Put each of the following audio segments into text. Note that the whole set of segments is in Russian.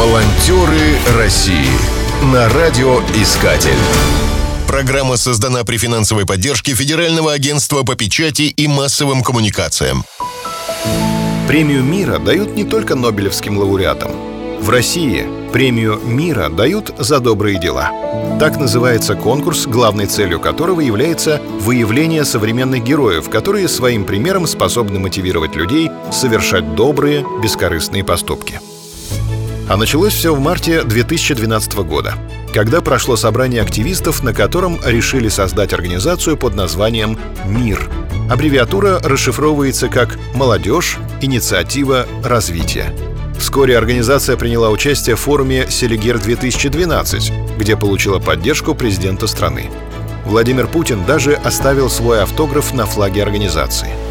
Волонтеры России на радиоискатель. Программа создана при финансовой поддержке Федерального агентства по печати и массовым коммуникациям. Премию мира дают не только Нобелевским лауреатам. В России премию мира дают за добрые дела. Так называется конкурс, главной целью которого является выявление современных героев, которые своим примером способны мотивировать людей совершать добрые, бескорыстные поступки. А началось все в марте 2012 года, когда прошло собрание активистов, на котором решили создать организацию под названием «МИР». Аббревиатура расшифровывается как «Молодежь. Инициатива развития». Вскоре организация приняла участие в форуме «Селигер-2012», где получила поддержку президента страны. Владимир Путин даже оставил свой автограф на флаге организации –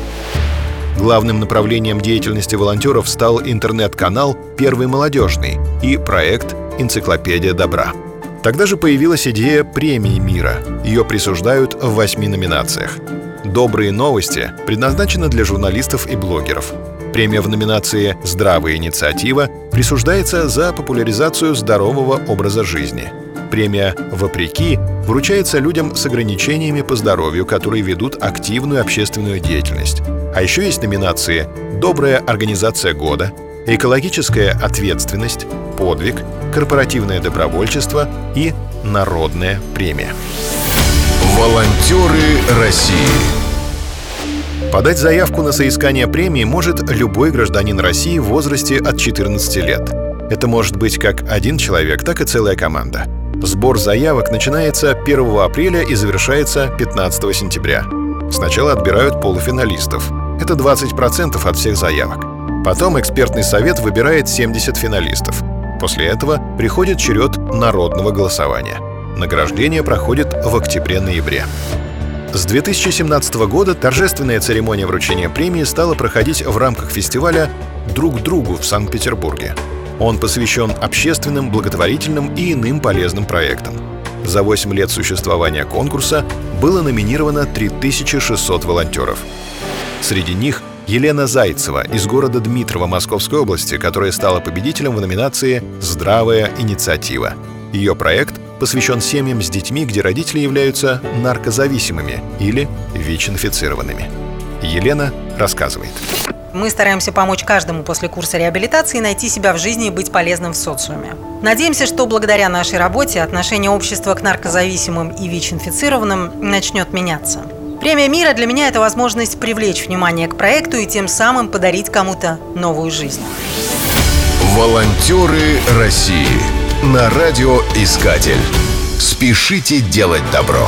Главным направлением деятельности волонтеров стал интернет-канал «Первый молодежный» и проект «Энциклопедия добра». Тогда же появилась идея премии мира. Ее присуждают в восьми номинациях. «Добрые новости» предназначена для журналистов и блогеров. Премия в номинации «Здравая инициатива» присуждается за популяризацию здорового образа жизни. Премия «Вопреки» вручается людям с ограничениями по здоровью, которые ведут активную общественную деятельность. А еще есть номинации «Добрая организация года», «Экологическая ответственность», «Подвиг», «Корпоративное добровольчество» и «Народная премия». Волонтеры России Подать заявку на соискание премии может любой гражданин России в возрасте от 14 лет. Это может быть как один человек, так и целая команда. Сбор заявок начинается 1 апреля и завершается 15 сентября. Сначала отбирают полуфиналистов. Это 20% от всех заявок. Потом экспертный совет выбирает 70 финалистов. После этого приходит черед народного голосования. Награждение проходит в октябре-ноябре. С 2017 года торжественная церемония вручения премии стала проходить в рамках фестиваля «Друг другу» в Санкт-Петербурге. Он посвящен общественным, благотворительным и иным полезным проектам. За 8 лет существования конкурса было номинировано 3600 волонтеров. Среди них Елена Зайцева из города Дмитрово Московской области, которая стала победителем в номинации «Здравая инициатива». Ее проект посвящен семьям с детьми, где родители являются наркозависимыми или ВИЧ-инфицированными. Елена рассказывает. Мы стараемся помочь каждому после курса реабилитации найти себя в жизни и быть полезным в социуме. Надеемся, что благодаря нашей работе отношение общества к наркозависимым и ВИЧ-инфицированным начнет меняться. Премия мира для меня – это возможность привлечь внимание к проекту и тем самым подарить кому-то новую жизнь. Волонтеры России на радиоискатель. Спешите делать добро.